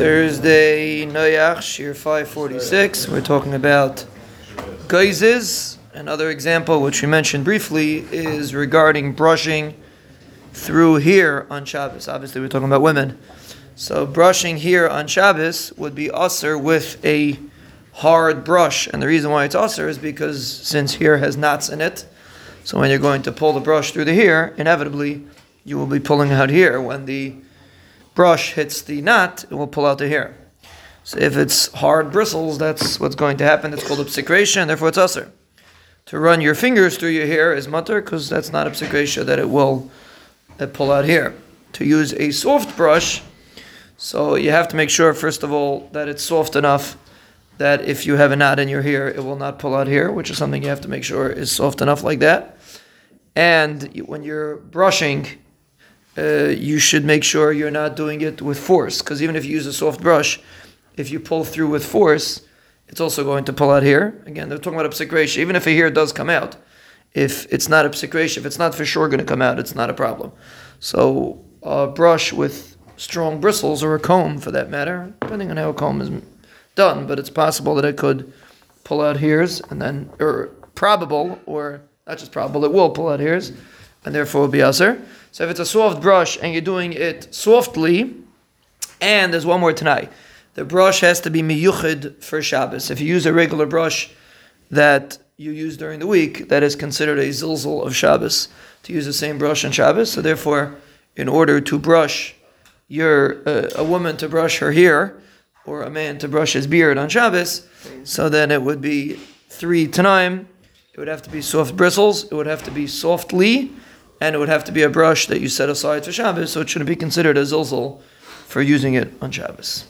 Thursday, Noyach, Shiur 546. We're talking about gozez. Another example, which we mentioned briefly, is regarding brushing through here on Shabbos. Obviously, we're talking about women. So, brushing here on Shabbos would be assur with a hard brush. And the reason why it's assur is because since here has knots in it, so when you're going to pull the brush through the here, inevitably you will be pulling out here. When the brush hits the knot, it will pull out the hair. So if it's hard bristles, that's what's going to happen. It's called psik reisha, therefore it's assur. To run your fingers through your hair is mutar, because that's not psik reisha that it will uh, pull out here. To use a soft brush, so you have to make sure, first of all, that it's soft enough that if you have a knot in your hair, it will not pull out here, which is something you have to make sure is soft enough like that. And when you're brushing, uh, you should make sure you're not doing it with force, because even if you use a soft brush, if you pull through with force, it's also going to pull out here. Again, they're talking about a psik reisha. Even if a hair does come out, if it's not a psik reisha, if it's not for sure going to come out, it's not a problem. So a brush with strong bristles, or a comb for that matter, depending on how a comb is done, but it's possible that it could pull out hairs, and then, or probable, or not just probable, it will pull out hairs, and therefore will be assur. So if it's a soft brush and you're doing it softly, and there's one more tnai, the brush has to be miyuchid for Shabbos. If you use a regular brush that you use during the week, that is considered a zilzul of Shabbos to use the same brush on Shabbos. So therefore, in order to brush your uh, a woman to brush her hair or a man to brush his beard on Shabbos, so then it would be three tanaim. It would have to be soft bristles. It would have to be softly, and it would have to be a brush that you set aside for Shabbos. So it shouldn't be considered a zilzul for using it on Shabbos.